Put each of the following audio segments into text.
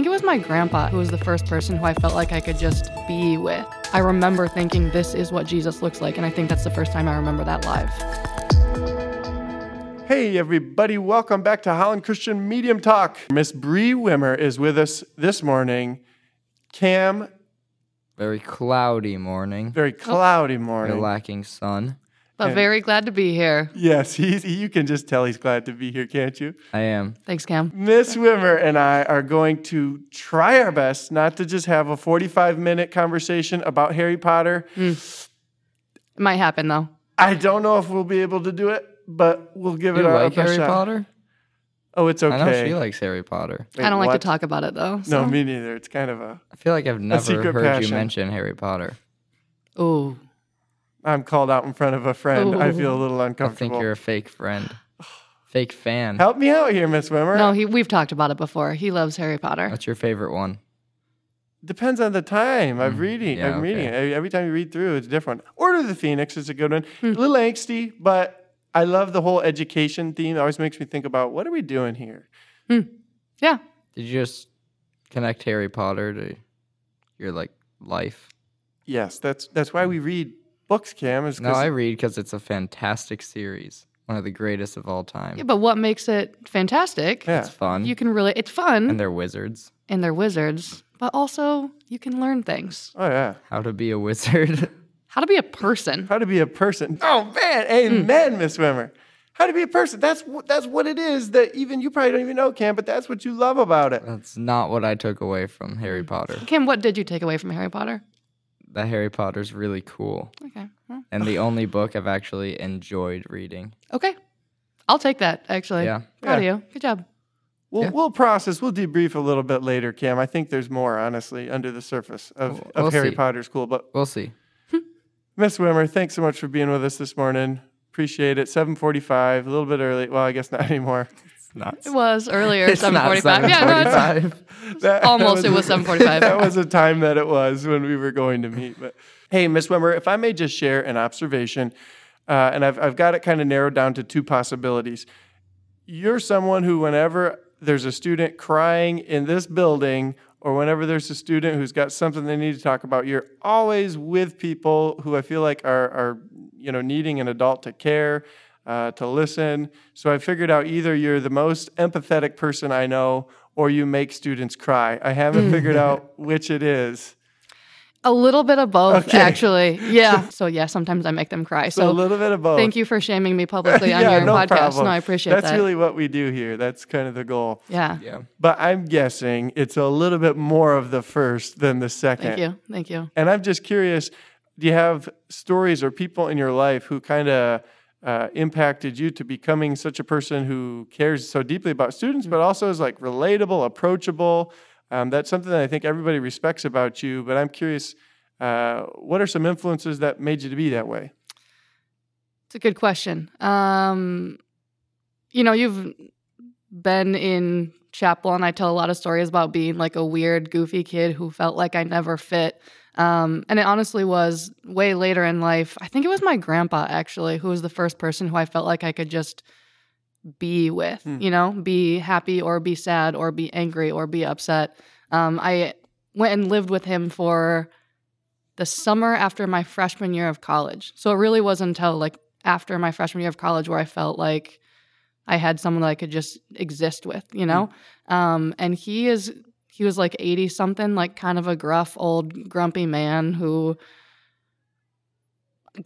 think it was my grandpa who was the first person who I felt like I could just be with. I remember thinking this is what Jesus looks like, and I think that's the first time I remember that live. Hey, everybody, welcome back to Holland Christian Medium Talk. Miss Bree Wimmer is with us this morning. Cam, Very cloudy morning. very oh. cloudy Very morning. lacking sun. But And- very glad to be here. Yes, he's, you can just tell he's glad to be here, can't you? I am. Thanks, Cam. Miss Wimmer and I are going to try our best not to just have a 45 minute conversation about Harry Potter. Hmm. It might happen though. I don't know if we'll be able to do it, but we'll give You it our like best Harry shot. Potter? Oh, it's okay. I know she likes Harry Potter. Wait, I don't like what? to talk about it though. No, me neither. It's kind of a. I feel like I've never heard passion. you mention Harry Potter. Ooh. I'm called out in front of a friend. I feel a little uncomfortable. I think you're a fake friend. Fake fan. Help me out here, Miss Wimmer. No, he, we've talked about it before. He loves Harry Potter. What's your favorite one? Depends on the time. I'm Mhm. reading. Yeah, I'm reading okay. it. Every- Every time you read through, it's different. Order of the Phoenix is a good one. Hmm. A little angsty, but I love the whole education theme. It always makes me think about what are we doing here? Yeah. Did you just connect Harry Potter to your like life? Yes, that's that's why we read books, Cam. Is No, 'cause- I read because it's a fantastic series. One of the greatest of all time. Yeah, but what makes it fantastic? yeah. It's fun. You can really, it's fun and they're wizards. and they're wizards, but also you can learn things. Oh yeah. How to be a wizard. How to be a person. How to be a person. Oh man, mm. amen, Miss Wimmer. How to be a person. That's wh- that's what it is that even you probably don't even know, Cam, but that's what you love about it. That's not what I took away from Harry Potter. Kim, what did you take away from Harry Potter? That Harry Potter's really cool. Okay. well, And the only book I've actually enjoyed reading. Okay. I'll take that, actually. Yeah. Proud Yeah. of you. Good job. We'll, Yeah. we'll process, we'll debrief a little bit later, Cam. I think there's more, honestly, under the surface of, We'll- of we'll Harry see. Potter's cool. But We'll see. Miss Wimmer, thanks so much for being with us this morning. Appreciate it. 745, a little bit early. Well, I guess not anymore. Not. It was earlier, not 745. Yeah, no, it's 7:45. That almost. It was 745. that was a time that it was when we were going to meet. But hey, Miss Wimmer, if I may just share an observation, uh, and I've, I've got it kind of narrowed down to two possibilities. You're someone who, whenever there's a student crying in this building, or whenever there's a student who's got something they need to talk about, you're always with people who I feel like are, are you know, needing an adult to care, uh, to listen. So I figured out either you're the most empathetic person I know, or you make students cry. I haven't figured out which it is. A little bit of both, Okay. actually. Yeah. so, yeah, sometimes I make them cry. So, a little bit of both. thank you for shaming me publicly on yeah, your no podcast. problem. No, I appreciate That's that. That's really what we do here. That's kind of the goal. yeah. Yeah. But I'm guessing it's a little bit more of the first than the second. Thank you. Thank you. And I'm just curious do you have stories or people in your life who kind of uh, impacted you to becoming such a person who cares so deeply about students, but also is like relatable, approachable? Um, that's something that I think everybody respects about you. But I'm curious, uh, what are some influences that made you to be that way? It's a good question. Um, you know, you've been in chapel, and I tell a lot of stories about being like a weird, goofy kid who felt like I never fit. Um, and it honestly was way later in life. I think it was my grandpa actually, who was the first person who I felt like I could just be with, Hmm. you know, be happy or be sad or be angry or be upset. Um, I went and lived with him for the summer after my freshman year of college. So it really wasn't until like after my freshman year of college where I felt like I had someone that I could just exist with, you know? Um, and he is, he was like 80 something, like kind of a gruff, old, grumpy man who,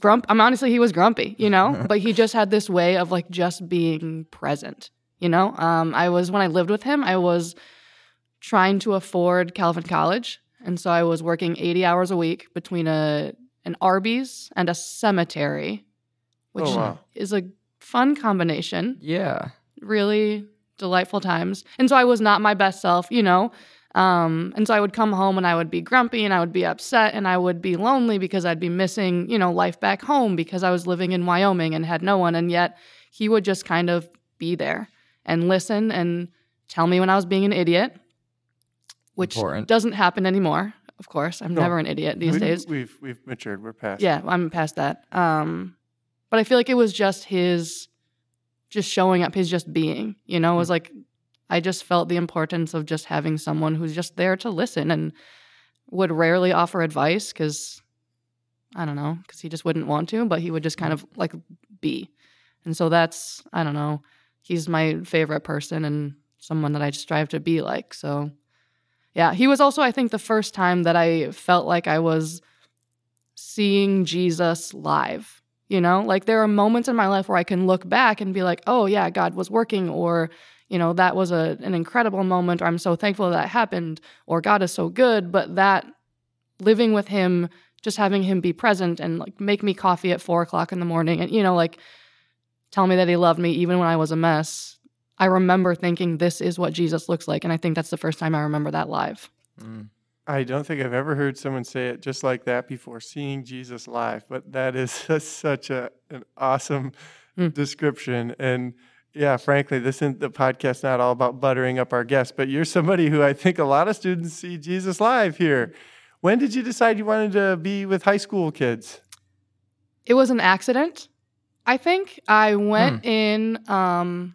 grump, I'm honestly, he was grumpy, you know? but he just had this way of like just being present, you know? Um, I was, when I lived with him, I was trying to afford Calvin College. And so I was working 80 hours a week between a an Arby's and a cemetery, which Oh, wow. is a fun combination. Yeah. Really delightful times. And so I was not my best self, you know. Um, and so I would come home and I would be grumpy and I would be upset and I would be lonely because I'd be missing, you know, life back home because I was living in Wyoming and had no one. And yet he would just kind of be there and listen and tell me when I was being an idiot, which Important. doesn't happen anymore. Of course, I'm No. never an idiot these we, days. We've we've matured. We're past. Yeah, I'm past that. Um, but I feel like it was just his, just showing up, his just being. You know, it was like I just felt the importance of just having someone who's just there to listen and would rarely offer advice because I don't know, because he just wouldn't want to, but he would just kind of mm-hmm. like be. And so that's, I don't know, he's my favorite person and someone that I strive to be like. So yeah, he was also, I think, the first time that I felt like I was seeing Jesus live. You know, like there are moments in my life where I can look back and be like, oh, yeah, God was working, or, you know, that was a, an incredible moment, or I'm so thankful that happened, or God is so good. But that living with Him, just having Him be present and like make me coffee at four o'clock in the morning and, you know, like tell me that He loved me even when I was a mess. I remember thinking this is what Jesus looks like. And I think that's the first time I remember that live. Mm. I don't think I've ever heard someone say it just like that before, seeing Jesus live. But that is such a an awesome Mm. description. And yeah, frankly, this isn't the podcast not all about buttering up our guests, but you're somebody who I think a lot of students see Jesus live here. When did you decide you wanted to be with high school kids? It was an accident. I think I went in um,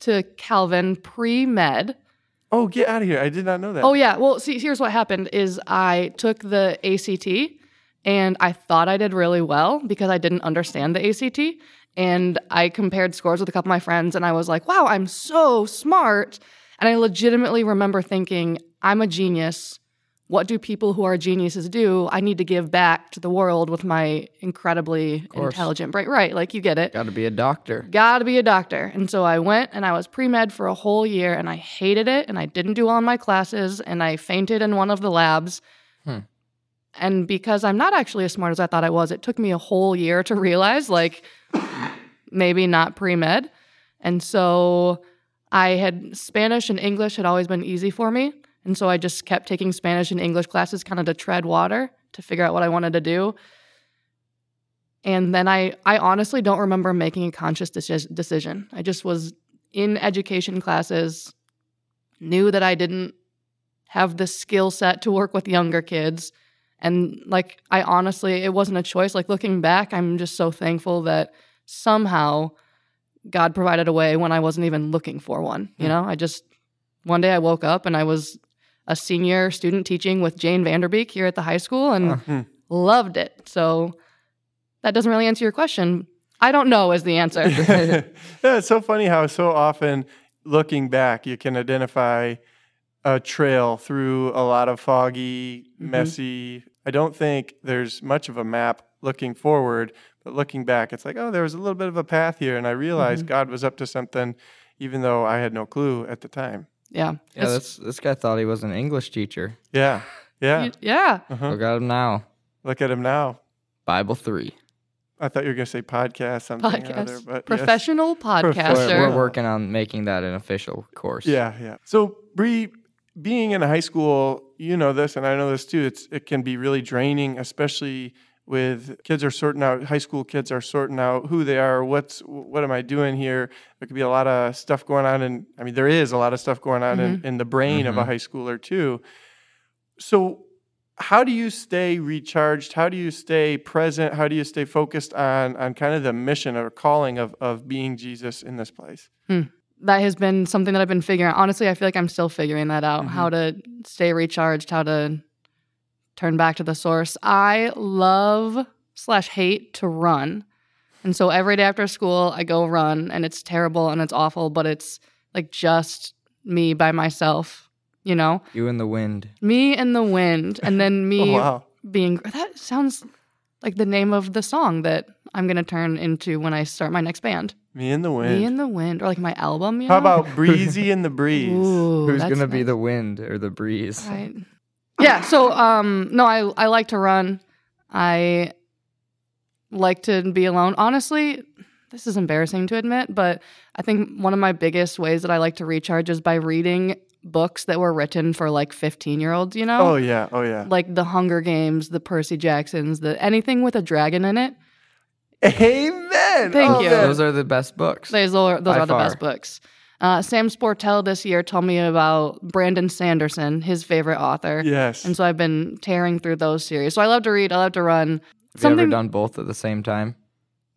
to Calvin pre med. Oh, get out of here! I did not know that. Oh yeah. Well, see, here's what happened: is I took the ACT, and I thought I did really well because I didn't understand the ACT, and I compared scores with a couple of my friends, and I was like, "Wow, I'm so smart!" And I legitimately remember thinking, "I'm a genius. What do people who are geniuses do? I need to give back to the world with my incredibly intelligent brain." Right? Like you get it Got to be a doctor. gotta be a doctor. And so I went and I was pre med for a whole year and I hated it and I didn't do well in my classes and I fainted in one of the labs. Hmm. And because I'm not actually as smart as I thought I was, it took me a whole year to realize like maybe not pre med. And so I had Spanish and English had always been easy for me. And so I just kept taking Spanish and English classes kind of to tread water to figure out what I wanted to do. And then I, I honestly don't remember making a conscious deci- decision. I just was in education classes, knew that I didn't have the skill set to work with younger kids. And like, I honestly, it wasn't a choice. Like, looking back, I'm just so thankful that somehow God provided a way when I wasn't even looking for one. You know, I just, one day I woke up and I was a senior student teaching with Jane Vanderbeek here at the high school and Hmm. loved it. So that doesn't really answer your question. I don't know is the answer. yeah, it's so funny how so often looking back, you can identify a trail through a lot of foggy, Mhm. messy. I don't think there's much of a map looking forward, but looking back, it's like, oh, there was a little bit of a path here, and I realized Mhm. God was up to something, even though I had no clue at the time. yeah. Yeah, this this guy thought he was an English teacher. Yeah, yeah. you- yeah. Uh-huh. Look at him now. Look at him now. Bible three. I thought you were going to say podcast, something or other, Podcast. but yes. Professional podcaster. We're, we're working on making that an official course. Yeah, yeah. So Bree, being in a high school, you know this, and I know this too. It's it can be really draining, especially with kids are sorting out. High school kids are sorting out who they are. What's what am I doing here? There could be a lot of stuff going on, and I mean there is a lot of stuff going on in, in the brain of a Mhm. high schooler too. So. How do you stay recharged? How do you stay present? How do you stay focused on on kind of the mission or calling of of being Jesus in this place? That has been something that I've been figuring. Honestly, I feel like I'm still figuring that out Mhm. how to stay recharged, how to turn back to the source. I love slash hate to run. And so every day after school, I go run and it's terrible and it's awful, but it's like just me by myself, you know? You in the wind. Me and the wind. And then me Oh, wow. being that sounds like the name of the song that I'm gonna turn into when I start my next band. Me in the wind. Me and the wind, or like my album. You How know? about breezy in the breeze? Ooh, Who's gonna be the wind or the breeze? right? Yeah. So, um, no, I I like to run. I like to be alone. Honestly, this is embarrassing to admit, but I think one of my biggest ways that I like to recharge is by reading books that were written for like 15 year olds. You know, Oh yeah, oh yeah. like the Hunger Games, the Percy Jacksons, the anything with a dragon in it. Amen. Thank Oh, you. man. Those are the best books. Those are, those are the best books. Uh, Sam Sportell this year told me about Brandon Sanderson, his favorite author. Yes. And so I've been tearing through those series. So I love to read, I love to run. Have you ever done both at the same time?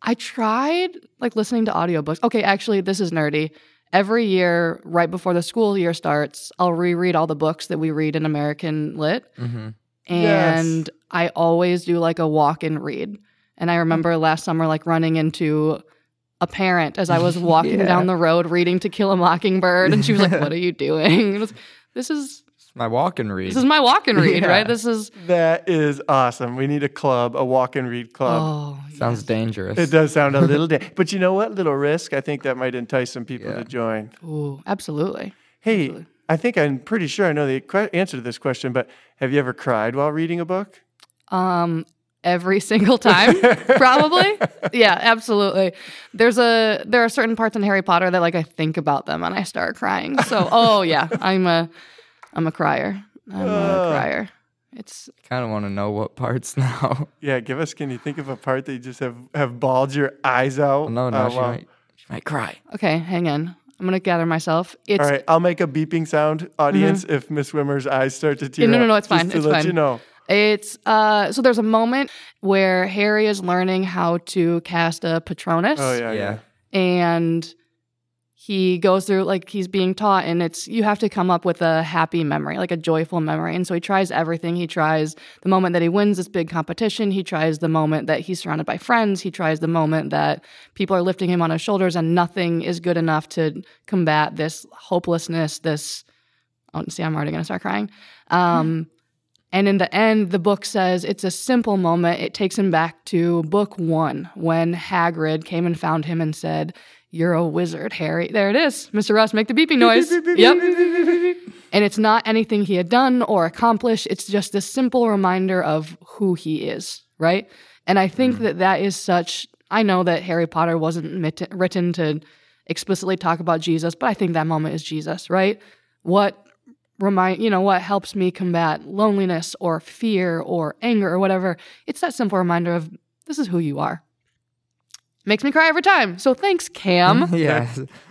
I tried like listening to audiobooks. Okay, actually, this is nerdy. Every year, right before the school year starts, I'll reread all the books that we read in American Lit. Mm-hmm. And I always do like a walk and read. And I remember last summer, like running into a parent as I was walking Yeah. down the road reading To Kill a Mockingbird. And she was like, What are you doing? It was- this is It's my walk and read. this is my walk and read, Yeah. right? This is That is awesome. We need a club, a walk and read club. oh Sounds yes. dangerous. It does sound a little, da- but you know what? Little risk. I think that might entice some people Yeah. to join. Ooh, absolutely. Hey, Absolutely. I think I'm pretty sure I know the que- answer to this question, but have you ever cried while reading a book? Um, every single time, probably. Yeah, absolutely. There's a there are certain parts in Harry Potter that like I think about them and I start crying. So, oh yeah, I'm a I'm a crier. I'm a Oh. crier. It's I kind of want to know what parts now. Yeah, give us. Can you think of a part that you just have have bawled your eyes out? no, no, uh, she, while- might, she might cry. okay. Hang on. I'm gonna gather myself. It's All right, I'll make a beeping sound, audience, if Miss Wimmer's eyes start to tear no, no, no, it's fine. just fine, To it's let fine. you know. it's uh. So there's a moment where Harry is learning how to cast a Patronus. Oh yeah, yeah. and he goes through like he's being taught and it's you have to come up with a happy memory like a joyful memory. And so he tries everything. He tries the moment that he wins this big competition. He tries the moment that he's surrounded by friends. He tries the moment that people are lifting him on his shoulders and nothing is good enough to combat this hopelessness this oh see i'm already going to start crying. Um, and in the end, the book says it's a simple moment. It takes him back to book one when Hagrid came and found him and said, You're a wizard, Harry. There it is. Mr. Ross, make the beeping noise. yep. And it's not anything he had done or accomplished. It's just a simple reminder of who he is, right? And I think that that is such. I know that Harry Potter wasn't mit- written to explicitly talk about Jesus, but I think that moment is Jesus, right? What remind you know what helps me combat loneliness or fear or anger or whatever it's that simple reminder of this is who you are makes me cry every time. So thanks cam. Yeah.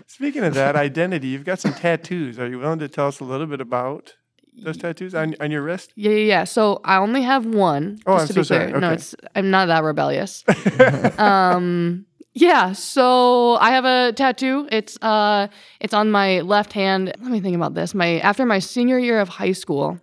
Speaking of that identity, you've got some tattoos. Are you willing to tell us a little bit about those tattoos on, on your wrist? yeah yeah yeah. So i only have one Oh, just I'm to so be sorry. clear. No it's i'm not that rebellious. Um yeah so i have a tattoo. It's uh it's on my left hand. Let me think about this. My after my senior year of high school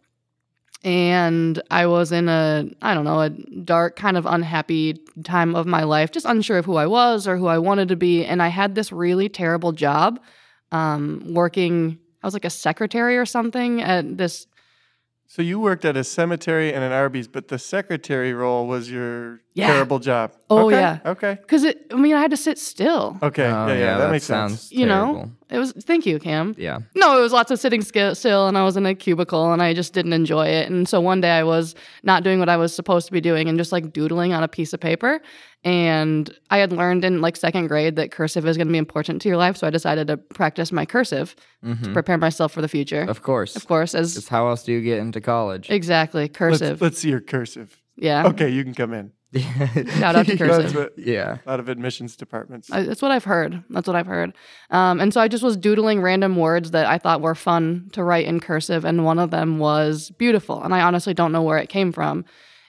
and i was in a i don't know a dark kind of unhappy time of my life just unsure of who i was or who i wanted to be. And i had this really terrible job um working i was like a secretary or something at this So you worked at a cemetery and an Arby's, but the secretary role was your Yeah. terrible job. Oh, Okay, yeah. Okay. because it i mean i had to sit still Okay. Oh, yeah, yeah, that, makes sounds sense. you know it was thank you cam Yeah. No, it was lots of sitting still, and I was in a cubicle, and I just didn't enjoy it. And so one day I was not doing what I was supposed to be doing, and just like doodling on a piece of paper. And I had learned in like second grade that cursive is going to be important to your life, so I decided to practice my cursive to Mhm. prepare myself for the future. Of course. Of course, as Because how else do you get into college? exactly cursive. Let's, let's see your cursive. yeah, Okay, you can come in. Shout out to That's cursive. what- yeah. a lot of admissions departments. I, that's what I've heard. That's what I've heard. Um, and so I just was doodling random words that I thought were fun to write in cursive, and one of them was beautiful. And I honestly don't know where it came from.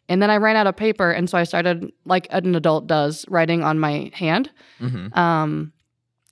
And then I ran out of paper, and so I started, like an adult does, writing on my hand. hmm Um,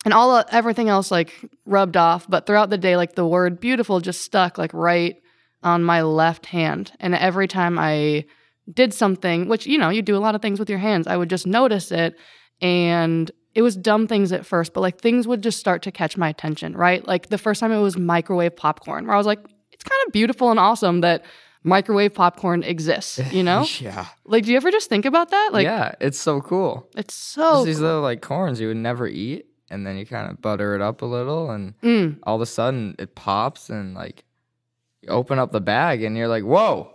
and all everything else like rubbed off, but throughout the day, like the word beautiful just stuck like right on my left hand. And every time I did something, which you know, you do a lot of things with your hands, I would just notice it. And it was dumb things at first, but like things would just start to catch my attention, right? Like the first time it was microwave popcorn, where I was like, it's kind of beautiful and awesome that microwave popcorn exists, you know? yeah. like, do you ever just think about that? Like, yeah. It's so cool. it's so. Just these little like corns you would never eat, and then you kind of butter it up a little, and Mm. all of a sudden it pops, and like you open up the bag, and you're like, "Whoa,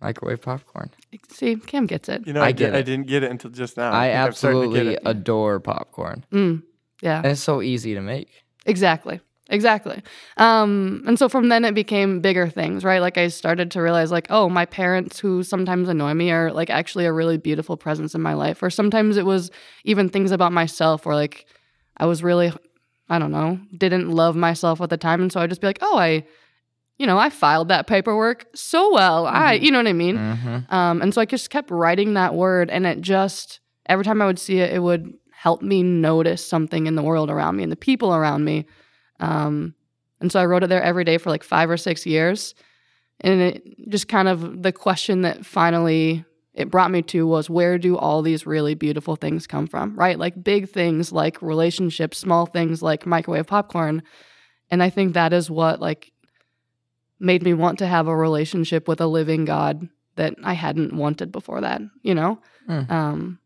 microwave popcorn!" See, Cam gets it. you know, I, I did, get I it. didn't get it until just now. I I'm starting to get absolutely adore popcorn, Mm. Yeah. and it's so easy to make. Exactly. Exactly. Um, and so from then it became bigger things, right? Like I started to realize like, oh, my parents who sometimes annoy me are like actually a really beautiful presence in my life. Or sometimes it was even things about myself where like I was really I don't know, didn't love myself at the time. And so I'd just be like, oh, I you know, I filed that paperwork so well. I you know what I mean? Mm-hmm. Um, and so I just kept writing that word, and it just every time I would see it, it would help me notice something in the world around me and the people around me. Um, and so I wrote it there every day for like five or six years. And it just kind of the question that finally it brought me to was where do all these really beautiful things come from, right? Like big things like relationships, small things like microwave popcorn. And I think that is what like made me want to have a relationship with a living God that I hadn't wanted before that, you know? Mm. Um,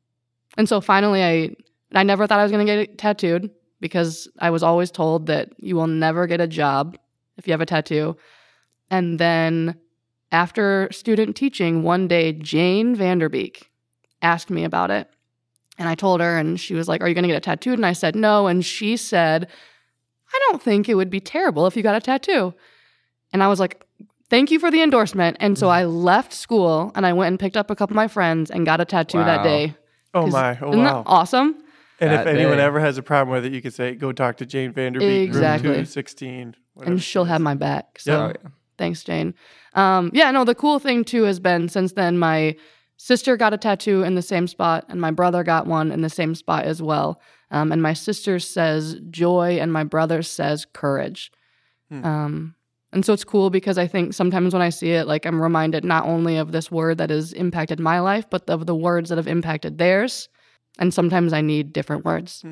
and so finally, I I never thought I was going to get it tattooed because I was always told that you will never get a job if you have a tattoo. And then after student teaching, one day Jane Vanderbeek asked me about it. And I told her, and she was like, Are you going to get a tattooed? And I said, No. And she said, I don't think it would be terrible if you got a tattoo. And I was like, Thank you for the endorsement. And so mm. I left school and I went and picked up a couple of my friends and got a tattoo that day. Oh my! Oh Isn't wow! that awesome? And if anyone day. ever has a problem with it, you could say, "Go talk to Jane Vanderbeek, Exactly. room two sixteen, And she'll have my back. So Oh, yeah. Thanks, Jane. Um, yeah, no, the cool thing too has been since then, my sister got a tattoo in the same spot, and my brother got one in the same spot as well. Um, and my sister says joy, and my brother says courage. Hmm. Um, and so it's cool because I think sometimes when I see it, like I'm reminded not only of this word that has impacted my life, but of the words that have impacted theirs. And sometimes I need different words.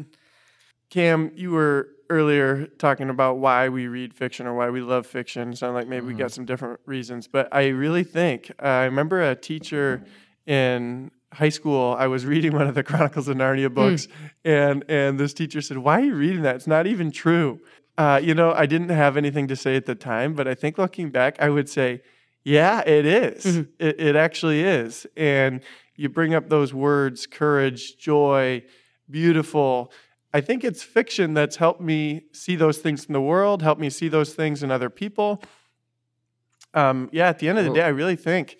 Cam, you were earlier talking about why we read fiction or why we love fiction. Sound like maybe we got some different reasons, but I really think uh, I remember a teacher in high school. I was reading one of the Chronicles of Narnia books, and and this teacher said, "Why are you reading that? It's not even true." Uh, you know, I didn't have anything to say at the time, but I think looking back, I would say, "Yeah, it is. Mhm. It, it actually is." And you bring up those words: courage, joy, beautiful. I think it's fiction that's helped me see those things in the world, helped me see those things in other people. Um, yeah, at the end of the day, I really think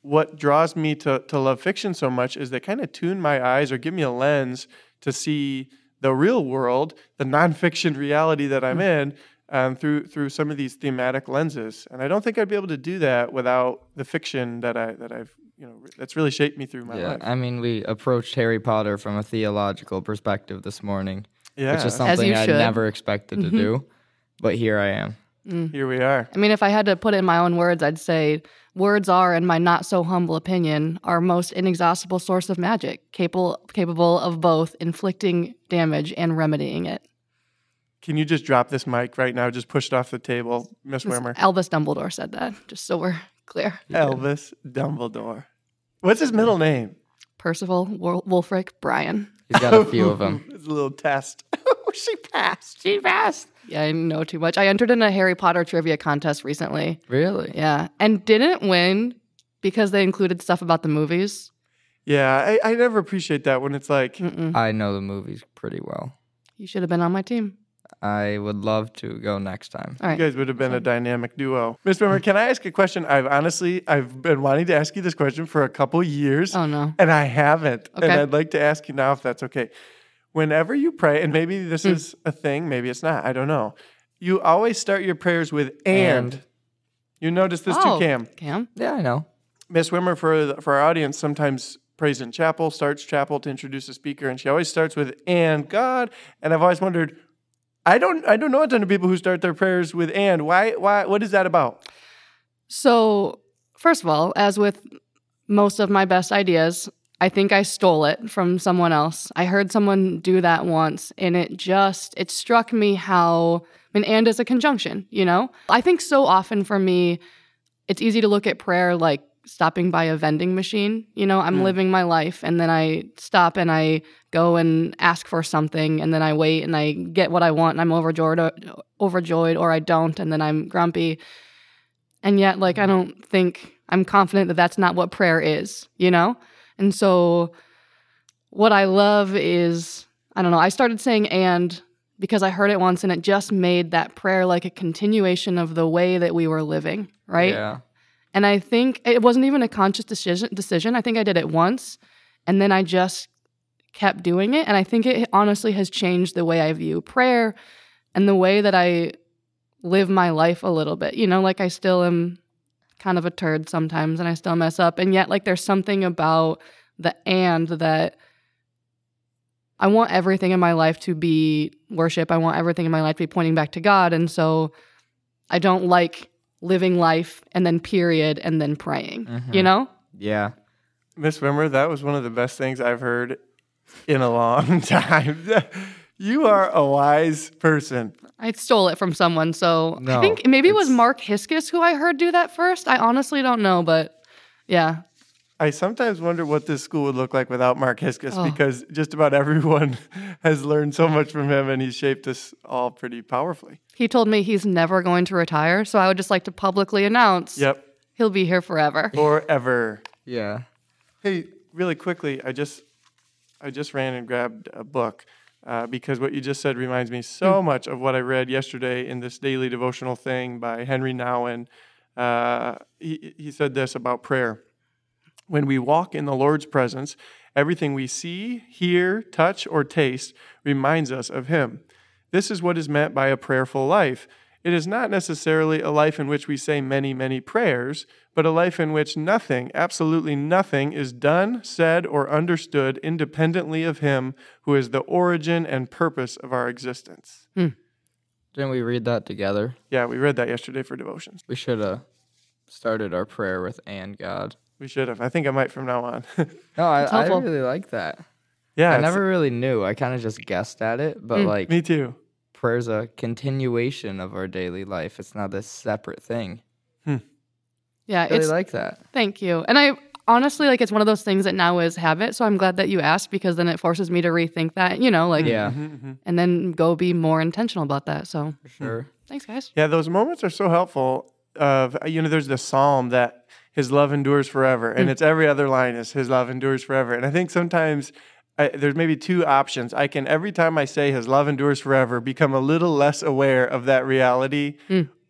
what draws me to, to love fiction so much is they kind of tune my eyes or give me a lens to see the real world, the nonfiction reality that I'm in, um, through through some of these thematic lenses. And I don't think I'd be able to do that without the fiction that I that I've you know that's really shaped me through my yeah. life. I mean, we approached Harry Potter from a theological perspective this morning, yeah, which is something I never expected to Mhm. do. But here I am. here we are. I mean, if I had to put it in my own words, I'd say words are, in my not so humble opinion, our most inexhaustible source of magic, capable capable of both inflicting damage and remedying it. Can you just drop this mic right now? Just push it off the table, Miss Wimmer. Albus Dumbledore said that, just so we're clear. Elvis Dumbledore. What's his middle name? Percival Wol- Wulfric Brian. He's got a few of them. it's a little test. Oh, she passed. She passed. Yeah, I know too much. I entered in a Harry Potter trivia contest recently. Really? Yeah, and didn't win because they included stuff about the movies. Yeah, I, I never appreciate that when it's like, Mm-mm. I know the movies pretty well. You should have been on my team. I would love to go next time. All you right. guys would have been a dynamic duo. Miss Wimmer, can I ask a question? I've honestly, I've been wanting to ask you this question for a couple years, Oh no. and I haven't. Okay. And I'd like to ask you now if that's okay. Whenever you pray, and maybe this Hmm. is a thing, maybe it's not, I don't know. You always start your prayers with and. And. You notice this oh, too, Cam. Cam. Yeah, I know. Miss Wimmer, for for our audience, sometimes prays in chapel, starts chapel to introduce a speaker, and she always starts with "and God." And I've always wondered, I don't I don't know a ton of people who start their prayers with "and." Why why what is that about? So, first of all, as with most of my best ideas, I think I stole it from someone else. I heard someone do that once and it just it struck me how I mean and is a conjunction, you know? I think so often for me it's easy to look at prayer like stopping by a vending machine. You know, I'm Mm. living my life and then I stop and I go and ask for something and then I wait and I get what I want and I'm overjoyed overjoyed or I don't and then I'm grumpy. And yet like I don't think I'm confident that that's not what prayer is, you know? And so what I love is I don't know, I started saying and because I heard it once and it just made that prayer like a continuation of the way that we were living, right? Yeah. And I think it wasn't even a conscious decision decision. I think I did it once and then I just kept doing it and I think it honestly has changed the way I view prayer and the way that I live my life a little bit. You know, like I still am kind of a turd sometimes and I still mess up and yet like there's something about the and that I want everything in my life to be worship. I want everything in my life to be pointing back to God. And so I don't like living life and then period and then praying, you mm-hmm. know? Yeah. Miss Wimmer, that was one of the best things I've heard in a long time. you are a wise person. I stole it from someone. So I think maybe it was Mark Hiskus who I heard do that first. I honestly don't know, but yeah. I sometimes wonder what this school would look like without Mark Hiskus Oh. because just about everyone has learned so much from him and he's shaped us all pretty powerfully. He told me he's never going to retire. So I would just like to publicly announce Yep. he'll be here forever. Forever. Yeah. Hey, really quickly, I just I just ran and grabbed a book uh, because what you just said reminds me so much of what I read yesterday in this daily devotional thing by Henry Nouwen. Uh, he he said this about prayer: When we walk in the Lord's presence, everything we see, hear, touch, or taste reminds us of Him. This is what is meant by a prayerful life. It is not necessarily a life in which we say many, many prayers, but a life in which nothing, absolutely nothing, is done, said, or understood independently of Him who is the origin and purpose of our existence. Didn't we read that together? Yeah, we read that yesterday for devotions. We should have started our prayer with and God. We should have. I think I might from now on. No, I, I really like that. yeah, I never really knew. I kind of just guessed at it, but Mm. like me too. Prayer's a continuation of our daily life. It's not this separate thing. Yeah, I really it's like that. thank you. And I honestly like it's one of those things that now is habit. So I'm glad that you asked because then it forces me to rethink that, you know, like Yeah, Mhm, mhm. and then go be more intentional about that. So for sure. thanks guys. Yeah, those moments are so helpful. Of you know, there's the psalm that His love endures forever, and it's every other line is His love endures forever. And I think sometimes I, there's maybe two options. I can every time I say His love endures forever, become a little less aware of that reality,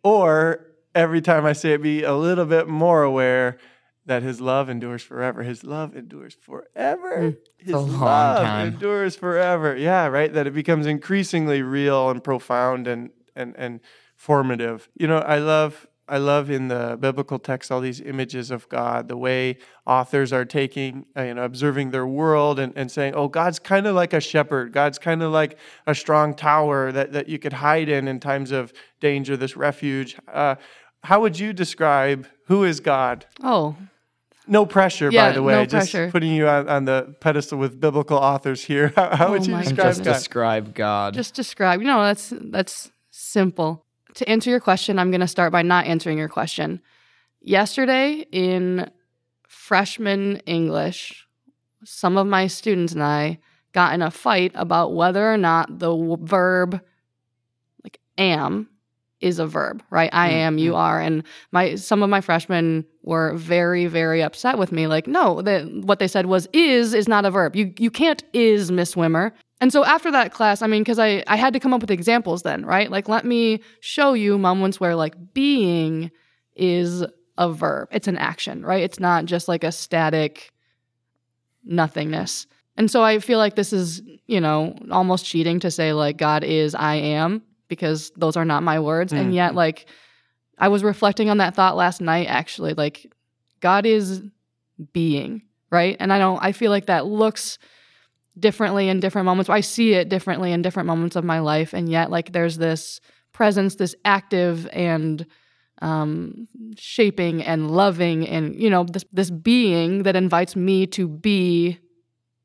or every time I say it, be a little bit more aware that His love endures forever. His love endures forever. His love time. endures forever. Yeah, right. That it becomes increasingly real and profound and and and formative. You know, I love I love in the biblical text all these images of God, the way authors are taking, uh, you know, observing their world and, and saying, oh, God's kind of like a shepherd. God's kind of like a strong tower that, that you could hide in in times of danger, this refuge. Uh, how would you describe who is God? Oh, No pressure, by the way. no just pressure. putting you on, on the pedestal with biblical authors here. How, how would Oh you my And describe just God? describe God. just describe. You know, that's that's simple. To answer your question, I'm going to start by not answering your question. Yesterday in freshman English, some of my students and I got in a fight about whether or not the w- verb like am is a verb, right? I Mm, am, you are, and my some of my freshmen were very, very upset with me. Like, no, the, what they said was is is not a verb. You you can't is Miss Wimmer. And so after that class, I mean, because I I had to come up with examples then, right? Like, let me show you moments where like being is a verb. It's an action, right? It's not just like a static nothingness. And so I feel like this is, you know, almost cheating to say like God is I am because those are not my words. And mm. yet like I was reflecting on that thought last night actually like God is being, right? And I don't I feel like that looks differently in different moments. I see it differently in different moments of my life and yet like there's this presence this active and um, shaping and loving and you know this this being that invites me to be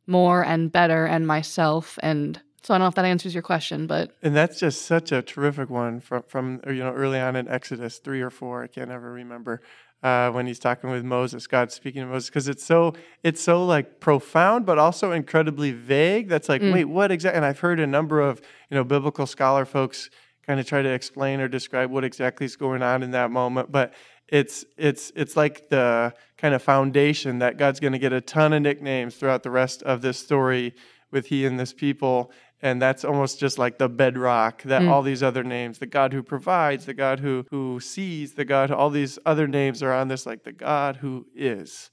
more and better and myself and so I don't know if that answers your question, but And that's just such a terrific one from from you know early on in Exodus three or four. I can't ever remember uh, when he's talking with Moses. God speaking to Moses because it's so it's so like profound, but also incredibly vague. That's like, wait, what exactly? And I've heard a number of you know biblical scholar folks kind of try to explain or describe what exactly is going on in that moment, but it's it's it's like the kind of foundation that God's going to get a ton of nicknames throughout the rest of this story with he and this people and that's almost just like the bedrock that all these other names the god who provides the god who who sees the god all these other names are on this like the god who is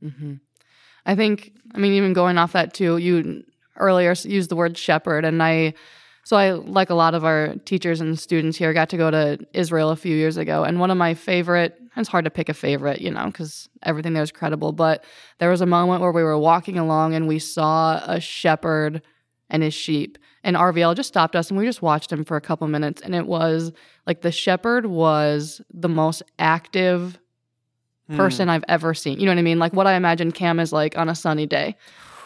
hmm I think, I mean, even going off that too, you earlier used the word shepherd, and I So I, like a lot of our teachers and students here, got to go to Israel a few years ago, and one of my favorite. It's hard to pick a favorite, you know, because everything there is credible. But there was a moment where we were walking along and we saw a shepherd and his sheep, and RVL just stopped us and we just watched him for a couple minutes, and it was like the shepherd was the most active Hmm. person I've ever seen. You know what I mean? Like what I imagine Cam is like on a sunny day.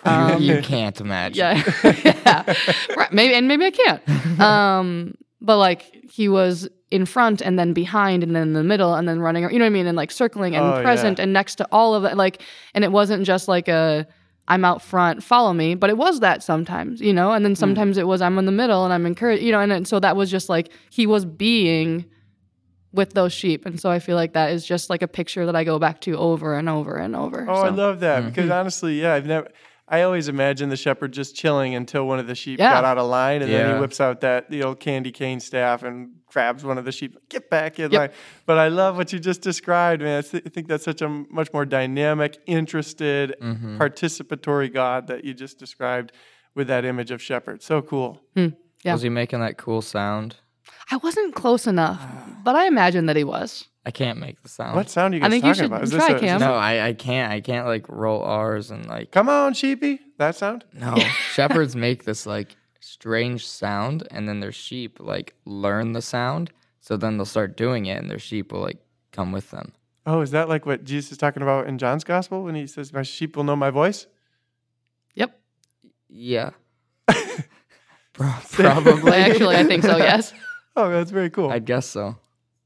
You- Um, you can't imagine. yeah, yeah. Right. Maybe and maybe I can't. Um, but like he was in front and then behind and then in the middle and then running. You know what I mean? And like circling and Oh, present yeah. and next to all of it. Like, and it wasn't just like a I'm out front, follow me. But it was that sometimes, you know. And then hmm. sometimes it was I'm in the middle and I'm encouraged, you know. And, then so that was just like he was being with those sheep. And so I feel like that is just like a picture that I go back to over and over and over. Oh, I love that hmm. because hmm. honestly, yeah, I've never. I always imagined the shepherd just chilling until one of the sheep Yeah. got out of line, and then he whips out that the old candy cane staff and grabs one of the sheep. Get back in Yep. line. But I love what you just described, man. I th- I think that's such a m- much more dynamic, interested, Mm-hmm. participatory God that you just described with that image of shepherd. So cool. yeah. Was he making that cool sound? I wasn't close enough, but I imagine that he was. I can't make the sound. What sound are you I guys think you talking should about? Is try, this a, Cam. No, I, I can't. I can't like roll R's and like. Come on, sheepy. That sound? No, shepherds make this like strange sound, and then their sheep like learn the sound. So then they'll start doing it, and their sheep will like come with them. Oh, is that like what Jesus is talking about in John's gospel when he says, My sheep will know my voice? Yep. Yeah. Pro- Probably. Actually, I think so. Yes. Oh, that's very cool. I guess so.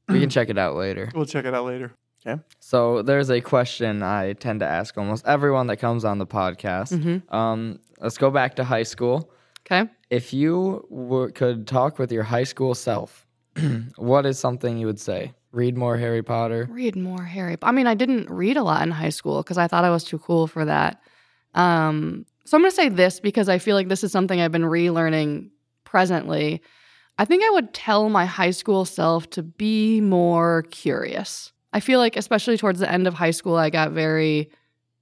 We can check it out later. we'll check it out later. Okay. So there's a question I tend to ask almost everyone that comes on the podcast. Mm-hmm. Um, let's go back to high school. Okay. If you could talk with your high school self, what is something you would say? Read more Harry Potter. Read more Harry. I mean, I didn't read a lot in high school because I thought I was too cool for that. Um, so I'm going to say this because I feel like this is something I've been relearning presently. I think I would tell my high school self to be more curious. I feel like, especially towards the end of high school, I got very,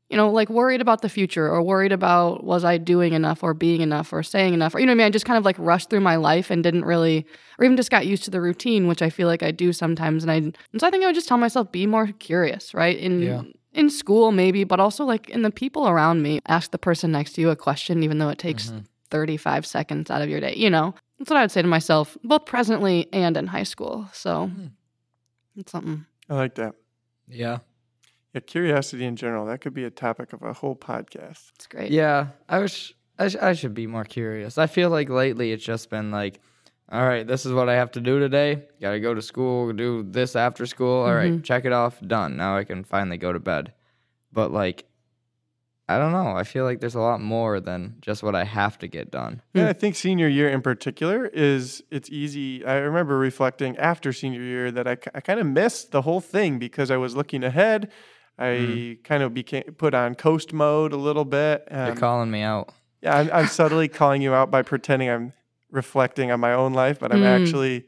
you know, like worried about the future or worried about was I doing enough or being enough or saying enough or, you know what I mean? I just kind of like rushed through my life and didn't really, or even just got used to the routine, which I feel like I do sometimes. And I, and so I think I would just tell myself, be more curious, right? In, Yeah. in school, maybe, but also like in the people around me. Ask the person next to you a question, even though it takes mm-hmm. 35 seconds out of your day, you know? That's what I would say to myself, both presently and in high school. So mm-hmm. it's something. I like that. Yeah. Yeah, curiosity in general, that could be a topic of a whole podcast. It's great. Yeah. I wish I, sh- I should be more curious. I feel like lately it's just been like, all right, this is what I have to do today. Got to go to school, do this after school. All right, mm-hmm. check it off. Done. Now I can finally go to bed. But like, I don't know. I feel like there's a lot more than just what I have to get done. And hmm. I think senior year in particular is it's easy. I remember reflecting after senior year that I, I kind of missed the whole thing because I was looking ahead. I kind of became put on coast mode a little bit. You're Um, calling me out. yeah, I'm, I'm subtly calling you out by pretending I'm reflecting on my own life, but I'm Mm. actually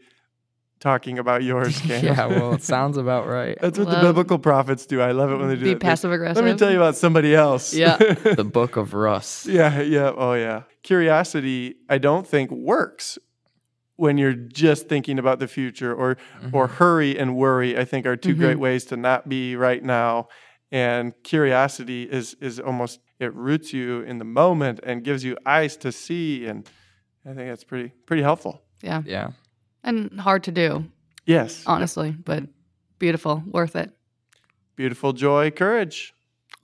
talking about yours. Cam. yeah, well, it sounds about right. That's what the biblical prophets do. I love it when they do Be that. Passive aggressive. Let me tell you about somebody else. Yeah. the book of Russ. Yeah, yeah, oh yeah. Curiosity, I don't think works when you're just thinking about the future or or mm-hmm. hurry and worry. I think are 2 mm-hmm. great ways to not be right now. And curiosity is is almost it roots you in the moment and gives you eyes to see and I think that's pretty pretty helpful. yeah. Yeah. And hard to do, Yes. honestly, but beautiful, worth it. Beautiful joy, courage.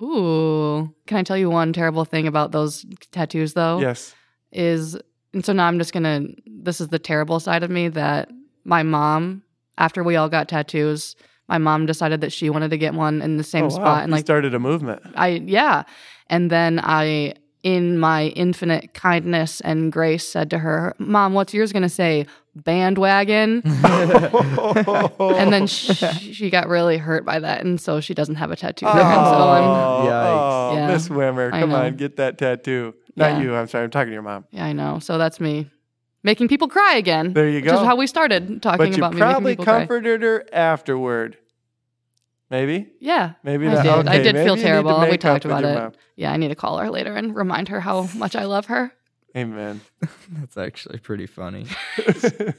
Ooh. Can I tell you one terrible thing about those tattoos, though? Yes. Is, and so now I'm just going to, this is the terrible side of me that my mom, after we all got tattoos, my mom decided that she wanted to get one in the same Oh, wow. spot. And You like, started a movement. I, yeah. And then I, in my infinite kindness and grace, said to her, Mom, what's yours going to say? Bandwagon. and then she, she got really hurt by that. And so she doesn't have a tattoo there. So I'm, Oh, Yikes. oh, Yeah. Miss Wimmer, I come know. on, get that tattoo. Not Yeah. you. I'm sorry. I'm talking to your mom. yeah, I know. So that's me making people cry again. There you Which go. is how we started talking But you about me making probably people cry. comforted her afterward. Maybe. Yeah. Maybe I that- did. I did maybe feel you need to terrible. We talked about it. mom. Yeah, I need to call her later and remind her how much I love her. Amen. That's actually pretty funny.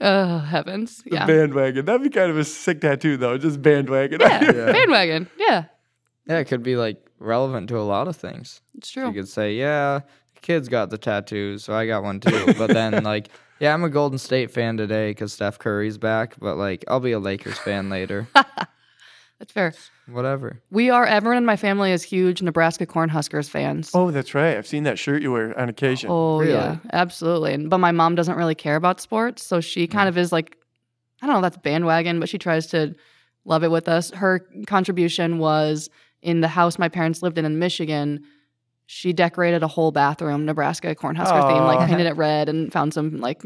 Oh heavens. Yeah. Bandwagon. That'd be kind of a sick tattoo, though. Just bandwagon. Yeah. Bandwagon. Yeah. Yeah, it could be like relevant to a lot of things. It's true. You could say, yeah, the kids got the tattoos, so I got one too. But then, like, yeah, I'm a Golden State fan today because Steph Curry's back, but like, I'll be a Lakers fan later. That's fair. Whatever. We are everyone in my family is huge Nebraska Cornhuskers fans. oh, that's right. I've seen that shirt you wear on occasion. Oh Really? yeah, absolutely. And- But my mom doesn't really care about sports, so she hmm. kind of is like, I don't know, that's bandwagon, but she tries to love it with us. Her contribution was in the house my parents lived in in Michigan. She decorated a whole bathroom Nebraska Cornhusker theme, like painted it red and found some like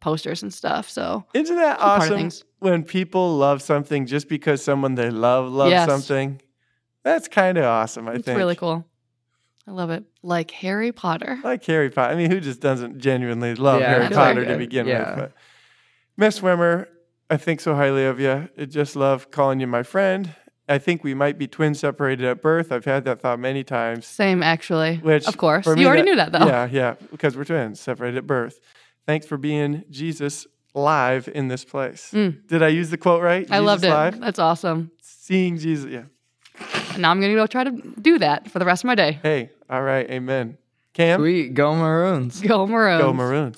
posters and stuff. So Isn't that awesome when people love something just because someone they love loves Yes. something? That's kind of awesome, I think it's think. really cool. I love it. Like Harry Potter. Like Harry Potter. I mean, who just doesn't genuinely love Yeah, Harry Potter like to begin yeah. with? But Miss Swimmer, I think so highly of you. I just love calling you my friend. I think we might be twins separated at birth. I've had that thought many times. Same, actually. Which, of course, for you already knew that though. Yeah, yeah, because we're twins, separated at birth. Thanks for being Jesus live in this place. Mm. Did I use the quote right? I loved it. Live? That's awesome. Seeing Jesus. Yeah. And now I'm gonna go try to do that for the rest of my day. Hey, all right. Amen. Cam, Sweet, go Maroons. Go Maroons. go Maroons.